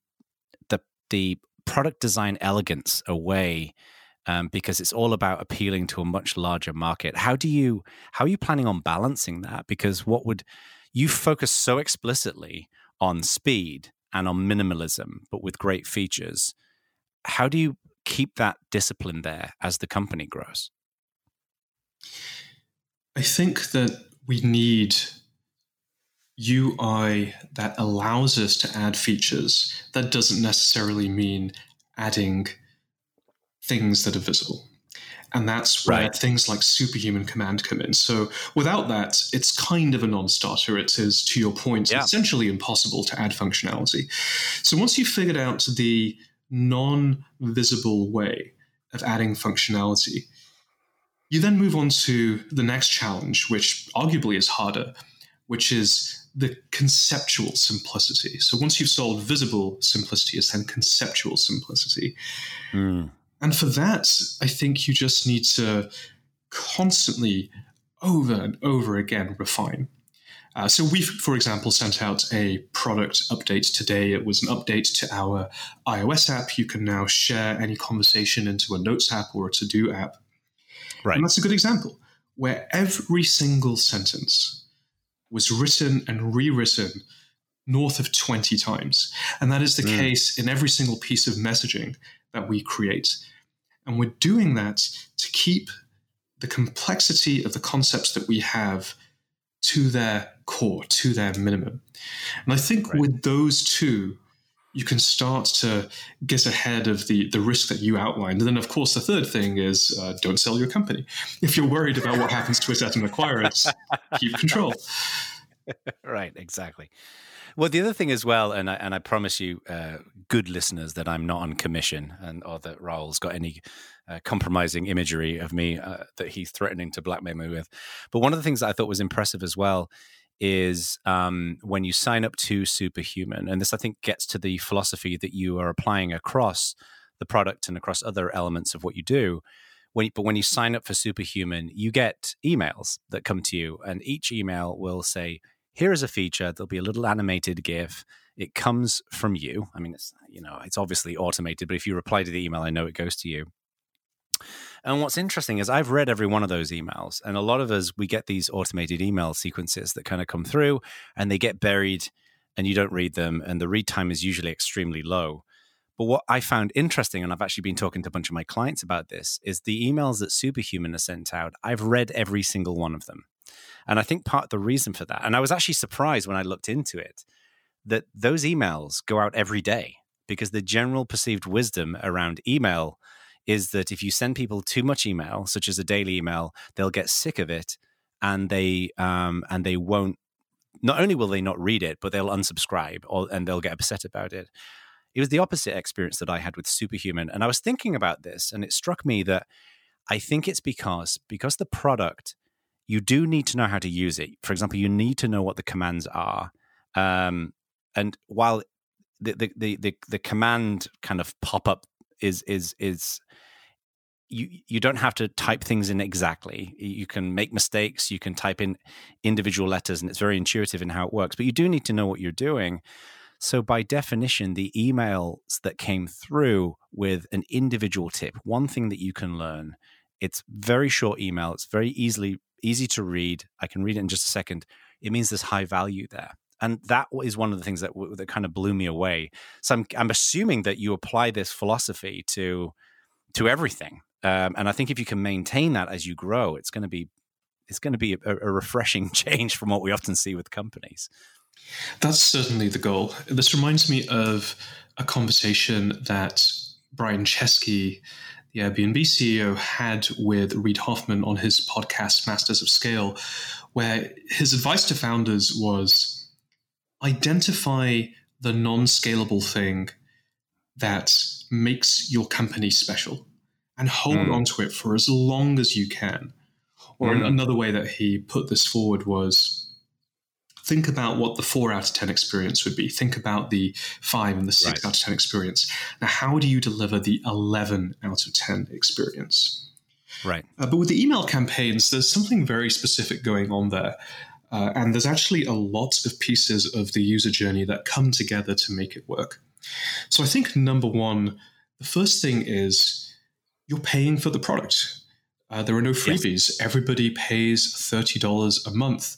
[SPEAKER 2] the the product design elegance away um, because it's all about appealing to a much larger market. How do you how are you planning on balancing that? Because what would you focus so explicitly on speed and on minimalism, but with great features? How do you keep that discipline there as the company grows?
[SPEAKER 1] I think that we need UI that allows us to add features. That doesn't necessarily mean adding things that are visible. And that's where right. things like superhuman command come in. So without that, it's kind of a non starter. It is, to your point, yeah. essentially impossible to add functionality. So once you've figured out the non visible way of adding functionality, you then move on to the next challenge, which arguably is harder, which is the conceptual simplicity. So once you've solved visible simplicity, it's then conceptual simplicity. Mm. And for that, I think you just need to constantly, over and over again, refine. Uh, so we, for example, sent out a product update today. It was an update to our iOS app. You can now share any conversation into a Notes app or a To Do app. Right. And that's a good example where every single sentence was written and rewritten north of 20 times. And that is the mm. case in every single piece of messaging that we create. And we're doing that to keep the complexity of the concepts that we have to their core, to their minimum. And I think right. with those two, you can start to get ahead of the, the risk that you outlined. And then, of course, the third thing is uh, don't sell your company. If you're worried about what happens to it at an keep control.
[SPEAKER 2] right, exactly. Well, the other thing as well, and I, and I promise you, uh, good listeners, that I'm not on commission, and or that Rahul's got any uh, compromising imagery of me uh, that he's threatening to blackmail me with. But one of the things that I thought was impressive as well is um, when you sign up to Superhuman, and this I think gets to the philosophy that you are applying across the product and across other elements of what you do. When, but when you sign up for Superhuman, you get emails that come to you, and each email will say, here is a feature. There'll be a little animated GIF. It comes from you. I mean, it's you know, it's obviously automated, but if you reply to the email, I know it goes to you. And what's interesting is I've read every one of those emails, and a lot of us we get these automated email sequences that kind of come through, and they get buried, and you don't read them, and the read time is usually extremely low. But what I found interesting, and I've actually been talking to a bunch of my clients about this, is the emails that Superhuman has sent out. I've read every single one of them. And I think part of the reason for that, and I was actually surprised when I looked into it, that those emails go out every day because the general perceived wisdom around email is that if you send people too much email, such as a daily email, they'll get sick of it and they um, and they won't. Not only will they not read it, but they'll unsubscribe or and they'll get upset about it. It was the opposite experience that I had with Superhuman, and I was thinking about this, and it struck me that I think it's because because the product you do need to know how to use it. For example, you need to know what the commands are. Um, and while the, the, the, the, the command kind of pop up is, is, is, you, you don't have to type things in exactly. You can make mistakes. You can type in individual letters, and it's very intuitive in how it works. But you do need to know what you're doing. So, by definition, the emails that came through with an individual tip, one thing that you can learn, it's very short email. It's very easily easy to read. I can read it in just a second. It means there's high value there. And that is one of the things that, that kind of blew me away. So I'm, I'm assuming that you apply this philosophy to to everything. Um, and I think if you can maintain that as you grow, it's going to be it's going to be a, a refreshing change from what we often see with companies.
[SPEAKER 1] That's certainly the goal. This reminds me of a conversation that Brian Chesky the Airbnb CEO had with Reid Hoffman on his podcast, Masters of Scale, where his advice to founders was identify the non scalable thing that makes your company special and hold mm. onto it for as long as you can. Or mm. another way that he put this forward was think about what the four out of 10 experience would be. Think about the five and the six right. out of 10 experience. Now, how do you deliver the 11 out of 10 experience?
[SPEAKER 2] Right.
[SPEAKER 1] Uh, but with the email campaigns, there's something very specific going on there. Uh, and there's actually a lot of pieces of the user journey that come together to make it work. So I think number one, the first thing is you're paying for the product. Uh, there are no freebies. Yes. Everybody pays $30 a month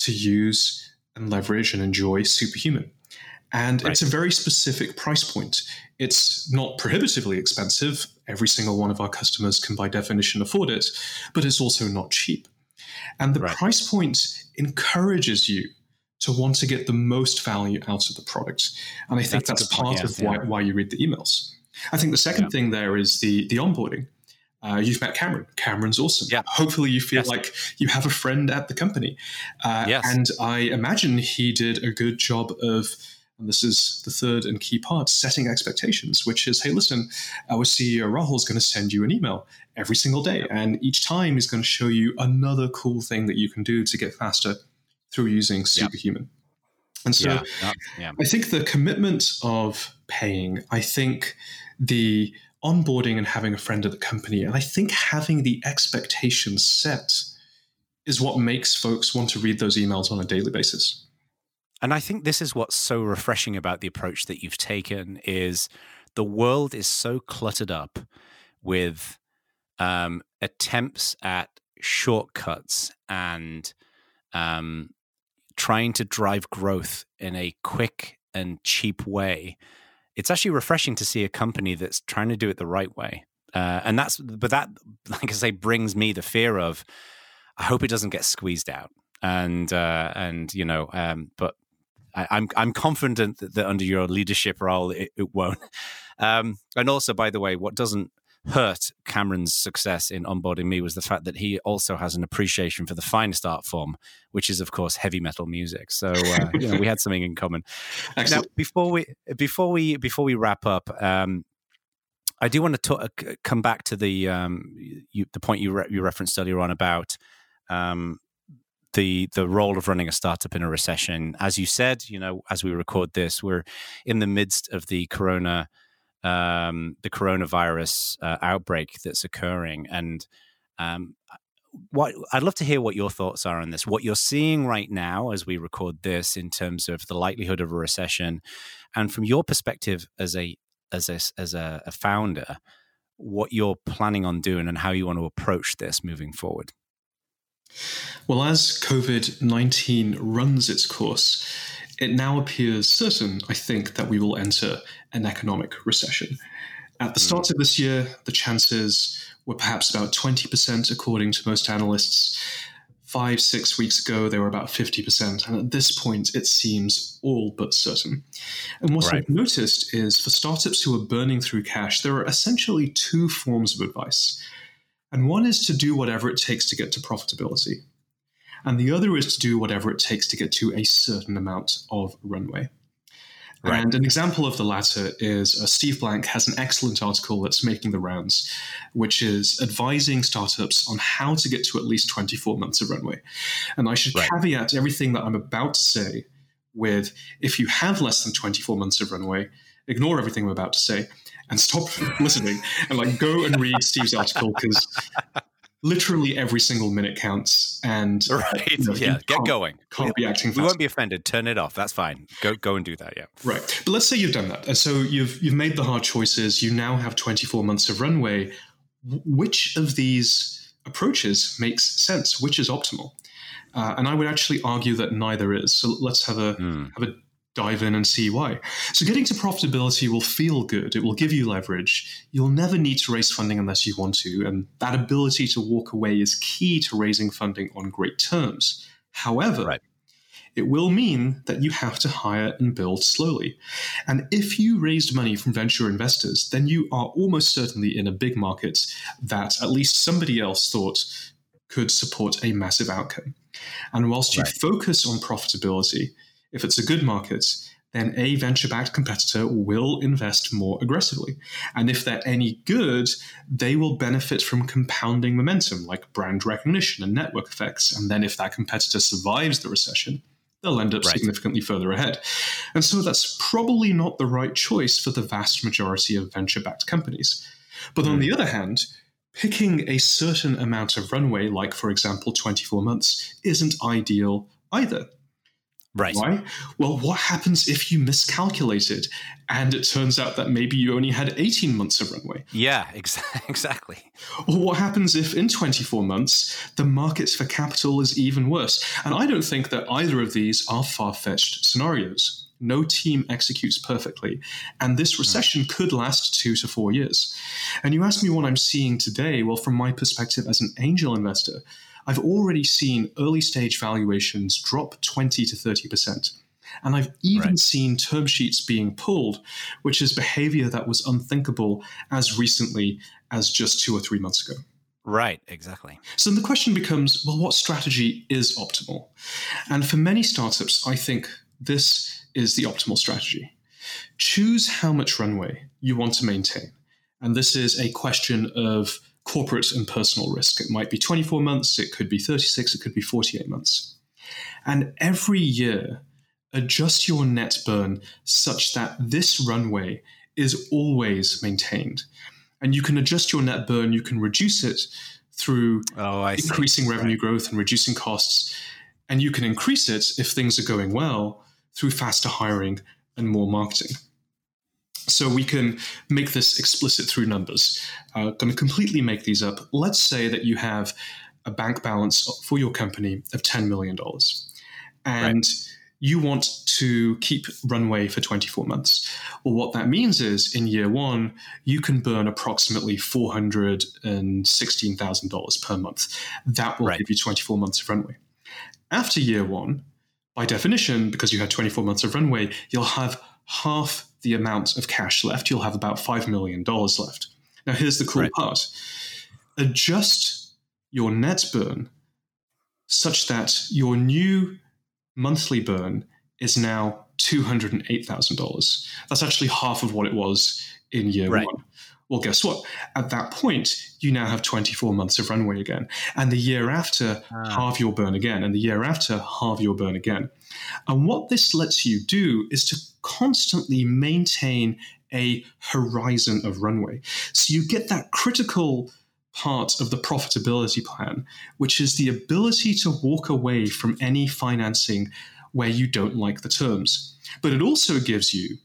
[SPEAKER 1] to use and leverage and enjoy Superhuman. And right. it's a very specific price point. It's not prohibitively expensive. Every single one of our customers can, by definition, afford it, but it's also not cheap. And the right. price point encourages you to want to get the most value out of the product. And I think that's, that's part point, of why, why you read the emails. I think the second yeah. thing there is the, the onboarding. Uh, you've met Cameron. Cameron's awesome.
[SPEAKER 2] Yeah.
[SPEAKER 1] Hopefully, you feel yes. like you have a friend at the company. Uh, yes. And I imagine he did a good job of, and this is the third and key part, setting expectations, which is hey, listen, our CEO Rahul is going to send you an email every single day. And each time he's going to show you another cool thing that you can do to get faster through using Superhuman. Yep. And so yeah, yeah. I think the commitment of paying, I think the onboarding and having a friend at the company. And I think having the expectations set is what makes folks want to read those emails on a daily basis.
[SPEAKER 2] And I think this is what's so refreshing about the approach that you've taken is the world is so cluttered up with um, attempts at shortcuts and um, trying to drive growth in a quick and cheap way it's actually refreshing to see a company that's trying to do it the right way. Uh, and that's, but that, like I say, brings me the fear of, I hope it doesn't get squeezed out. And, uh, and, you know, um, but I, am I'm, I'm confident that, that, under your leadership Rahul, it, it won't. Um, and also, by the way, what doesn't hurt Cameron's success in onboarding me was the fact that he also has an appreciation for the finest art form, which is, of course, heavy metal music. So uh, you know, we had something in common. Excellent. Now, before we before we before we wrap up, um, I do want to talk, come back to the um, you, the point you re- you referenced earlier on about. Um, the the role of running a startup in a recession, as you said, you know, as we record this, we're in the midst of the corona um, the coronavirus uh, outbreak that's occurring. And um, what I'd love to hear what your thoughts are on this. What you're seeing right now as we record this in terms of the likelihood of a recession, and from your perspective as a as a as a, a founder, what you're planning on doing and how you want to approach this moving forward.
[SPEAKER 1] Well, as COVID 19 runs its course, it now appears certain, I think, that we will enter an economic recession. At the start of this year, the chances were perhaps about 20%, according to most analysts. Five, six weeks ago, they were about 50%. And at this point, it seems all but certain. And what right. I've noticed is for startups who are burning through cash, there are essentially two forms of advice. And one is to do whatever it takes to get to profitability and the other is to do whatever it takes to get to a certain amount of runway. Right. And an example of the latter is uh, Steve Blank has an excellent article that's making the rounds, which is advising startups on how to get to at least 24 months of runway. And I should right. caveat everything that I'm about to say with if you have less than 24 months of runway, ignore everything I'm about to say and stop listening and like go and read Steve's article because literally every single minute counts and
[SPEAKER 2] right. you know, yeah get going.
[SPEAKER 1] can't be acting fast.
[SPEAKER 2] we won't be offended. Turn it off. That's fine. Go go and do that. Yeah.
[SPEAKER 1] Right. But let's say you've done that. And so you've you've made the hard choices. You now have 24 months of runway. Which of these approaches makes sense? Which is optimal? Uh, and I would actually argue that neither is. So let's have a mm. have a dive in and see why. So, getting to profitability will feel good. It will give you leverage. You'll never need to raise funding unless you want to. And that ability to walk away is key to raising funding on great terms. However, right. it will mean that you have to hire and build slowly. And if you raised money from venture investors, then you are almost certainly in a big market that at least somebody else thought could support a massive outcome. And whilst you right. focus on profitability, if it's a good market, then a venture backed competitor will invest more aggressively. And if they're any good, they will benefit from compounding momentum like brand recognition and network effects. And then if that competitor survives the recession, they'll end up right. significantly further ahead. And so that's probably not the right choice for the vast majority of venture backed companies. But mm. on hmm. the other hand, picking a certain amount of runway, like for example 24 months, isn't ideal either.
[SPEAKER 2] Right.
[SPEAKER 1] Why? Well, what happens if you miscalculated and it turns out that maybe you only had 18 months of runway?
[SPEAKER 2] Yeah, ex- exactly.
[SPEAKER 1] Or what happens if in 24 months the markets for capital is even worse? And I don't think that either of these are far fetched scenarios. No team executes perfectly. And this hmm. recession could last two to four years. And you ask me what I'm seeing today. Well, from my perspective as an angel investor, I've already seen early stage valuations drop 20 to 30%. And I've even right. seen term sheets being pulled, which is behavior that was unthinkable as recently as just two or three months ago.
[SPEAKER 2] Right, exactly.
[SPEAKER 1] So the question becomes well, what strategy is optimal? And for many startups, I think this is the optimal strategy. Choose how much runway you want to maintain. And this is a question of corporate and personal risk. It might be 24 months, it could be 36, it could be 48 months. And every year, adjust your net burn such that this runway is always maintained. And you can adjust your net burn, you can reduce it through oh, increasing see. revenue right. growth and reducing costs. And you can increase it if things are going well through faster hiring and more marketing. So we can make this explicit through numbers. Uh, going to completely make these up. Let's say that you have a bank balance for your company of $10 million. And right. you want to keep runway for 24 months. Well, what that means is in year one, you can burn approximately $416,000 per month. That will right. give you 24 months of runway. After year one, by definition, because you had 24 months of runway, you'll have half the amount of cash left. You'll have about $5 million left. Now, here's the cool right. part adjust your net burn such that your new monthly burn is now $208,000. That's actually half of what it was in year right. one. Well, guess what? At that point, you now have 24 months of runway again. And the year after, ah. halve your burn again. And the year after, halve your burn again. And what this lets you do is to constantly maintain a horizon of runway. So you get that critical part of the profitability plan, which is the ability to walk away from any financing where you don't like the terms. But it also gives you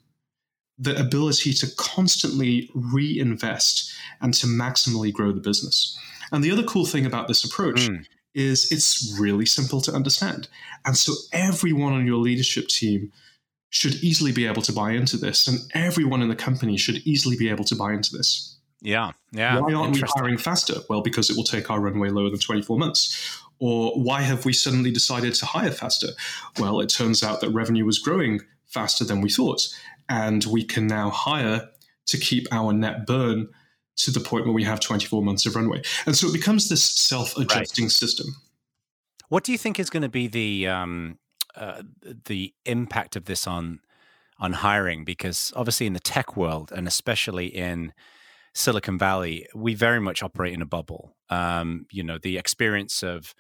[SPEAKER 1] the ability to constantly reinvest and to maximally grow the business. And the other cool thing about this approach mm. is it's really simple to understand. And so everyone on your leadership team should easily be able to buy into this, and everyone in the company should easily be able to buy into this.
[SPEAKER 2] Yeah, yeah.
[SPEAKER 1] Why aren't we hiring faster? Well, because it will take our runway lower than 24 months. Or why have we suddenly decided to hire faster? Well, it turns out that revenue was growing faster than we thought and we can now hire to keep our net burn to the point where we have 24 months of runway. And so it becomes this self adjusting right. system.
[SPEAKER 2] What do you think is going to be the um, uh, the impact of this on on hiring? Because obviously in the tech world, and especially in Silicon Valley, we very much operate in a bubble. Um, you know, the experience of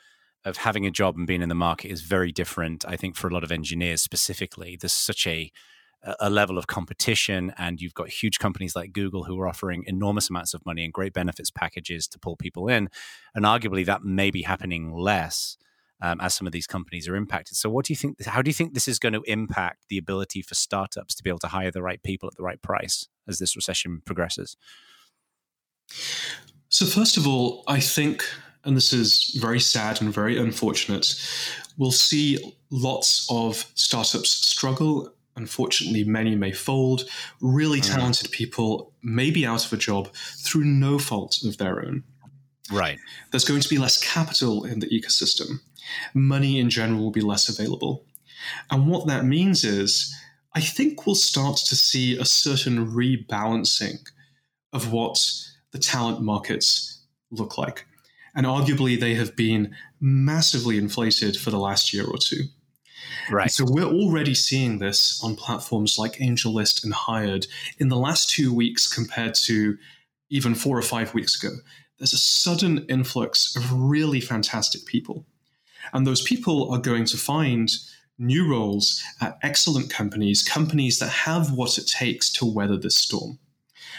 [SPEAKER 2] of having a job and being in the market is very different. I think for a lot of engineers specifically, there's such a a level of competition and you've got huge companies like Google who are offering enormous amounts of money and great benefits packages to pull people in and arguably that may be happening less um, as some of these companies are impacted so what do you think how do you think this is going to impact the ability for startups to be able to hire the right people at the right price as this recession progresses
[SPEAKER 1] so first of all i think and this is very sad and very unfortunate we'll see lots of startups struggle Unfortunately, many may fold. Really mm. talented people may be out of a job through no fault of their own.
[SPEAKER 2] Right.
[SPEAKER 1] There's going to be less capital in the ecosystem. Money in general will be less available. And what that means is, I think we'll start to see a certain rebalancing of what the talent markets look like. And arguably, they have been massively inflated for the last year or two.
[SPEAKER 2] Right.
[SPEAKER 1] so we're already seeing this on platforms like AngelList and Hired in the last two weeks compared to even four or five weeks ago. There's a sudden influx of really fantastic people. And those people are going to find new roles at excellent companies, companies that have what it takes to weather this storm.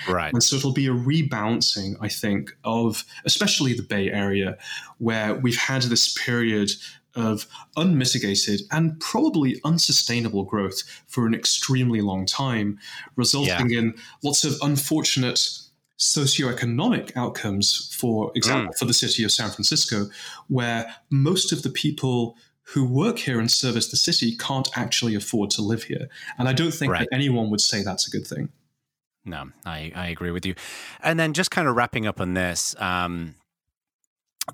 [SPEAKER 2] Right.
[SPEAKER 1] And so it'll be a rebalancing, I think, of especially the Bay Area, where we've had this period of unmitigated and probably unsustainable growth for an extremely long time, resulting yeah. in lots of unfortunate socioeconomic outcomes, for example, mm. for the city of San Francisco, where most of the people who work here and service the city can't actually afford to live here. And I don't think right. that anyone would say that's a good thing.
[SPEAKER 2] No, I, I agree with you. And then just kind of wrapping up on this, um,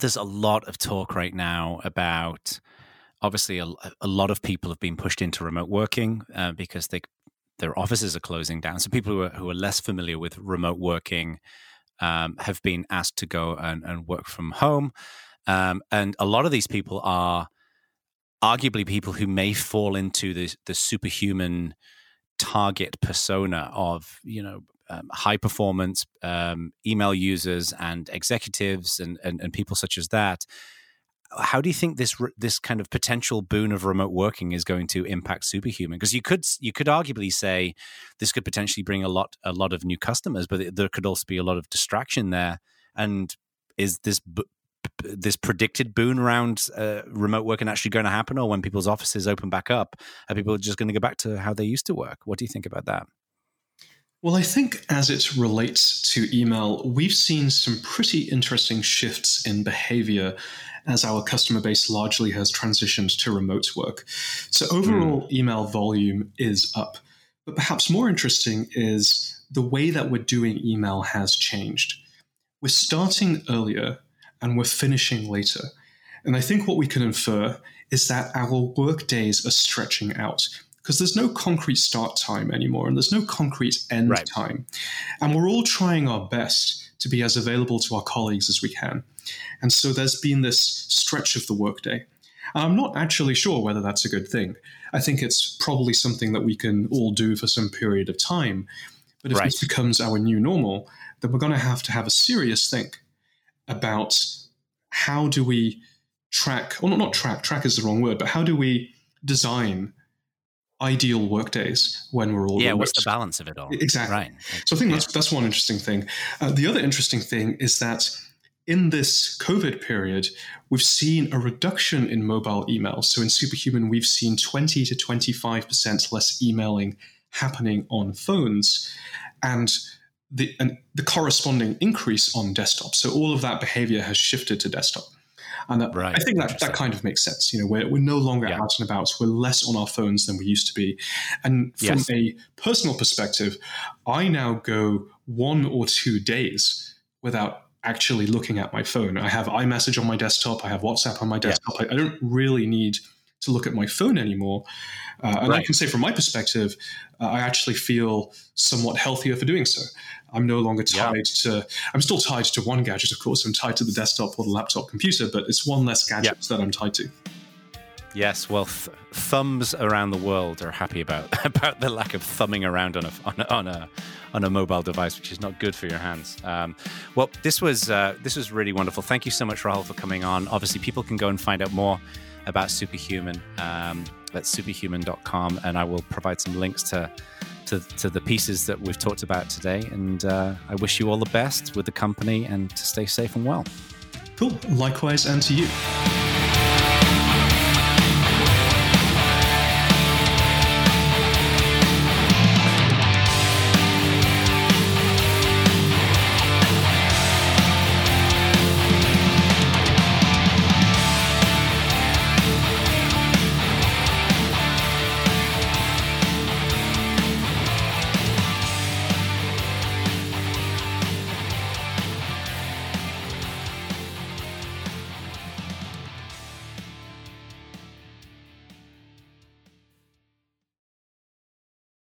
[SPEAKER 2] there's a lot of talk right now about obviously a, a lot of people have been pushed into remote working uh, because they their offices are closing down. So people who are, who are less familiar with remote working um, have been asked to go and, and work from home. Um, and a lot of these people are arguably people who may fall into the, the superhuman target persona of, you know, um, high performance um, email users and executives and, and, and people such as that how do you think this this kind of potential boon of remote working is going to impact Superhuman? Because you could you could arguably say this could potentially bring a lot a lot of new customers, but there could also be a lot of distraction there. And is this this predicted boon around uh, remote working actually going to happen, or when people's offices open back up, are people just going to go back to how they used to work? What do you think about that?
[SPEAKER 1] Well, I think as it relates to email, we've seen some pretty interesting shifts in behavior as our customer base largely has transitioned to remote work. So overall, mm. email volume is up. But perhaps more interesting is the way that we're doing email has changed. We're starting earlier and we're finishing later. And I think what we can infer is that our work days are stretching out because there's no concrete start time anymore and there's no concrete end right. time. And we're all trying our best to be as available to our colleagues as we can. And so there's been this stretch of the workday. And I'm not actually sure whether that's a good thing. I think it's probably something that we can all do for some period of time. But if right. this becomes our new normal, then we're going to have to have a serious think about how do we track, or not, not track, track is the wrong word, but how do we design ideal workdays when we're all
[SPEAKER 2] yeah
[SPEAKER 1] remote.
[SPEAKER 2] what's the balance of it all
[SPEAKER 1] exactly
[SPEAKER 2] right
[SPEAKER 1] so i think yeah. that's that's one interesting thing uh, the other interesting thing is that in this covid period we've seen a reduction in mobile email. so in superhuman we've seen 20 to 25% less emailing happening on phones and the, and the corresponding increase on desktop so all of that behavior has shifted to desktop and right. I think that, that kind of makes sense. You know, we're, we're no longer yeah. out and about. We're less on our phones than we used to be. And from yes. a personal perspective, I now go one or two days without actually looking at my phone. I have iMessage on my desktop. I have WhatsApp on my desktop. Yeah. I, I, don't really need to look at my phone anymore. Uh, and right. I can say from my perspective, uh, I actually feel somewhat healthier for doing so. I'm no longer tied yeah. to. I'm still tied to one gadget, of course. I'm tied to the desktop or the laptop computer, but it's one less gadget that I'm tied to.
[SPEAKER 2] Yes, well, th- thumbs around the world are happy about about the lack of thumbing around on a on a on a, on a mobile device, which is not good for your hands. Um, well, this was uh, this was really wonderful. Thank you so much, Rahul, for coming on. Obviously, people can go and find out more about Superhuman um, at superhuman.com, and I will provide some links to to, to the pieces that we've talked about today. And uh, I wish you all the best with the company and to stay safe and well.
[SPEAKER 1] Cool. Likewise, and to you.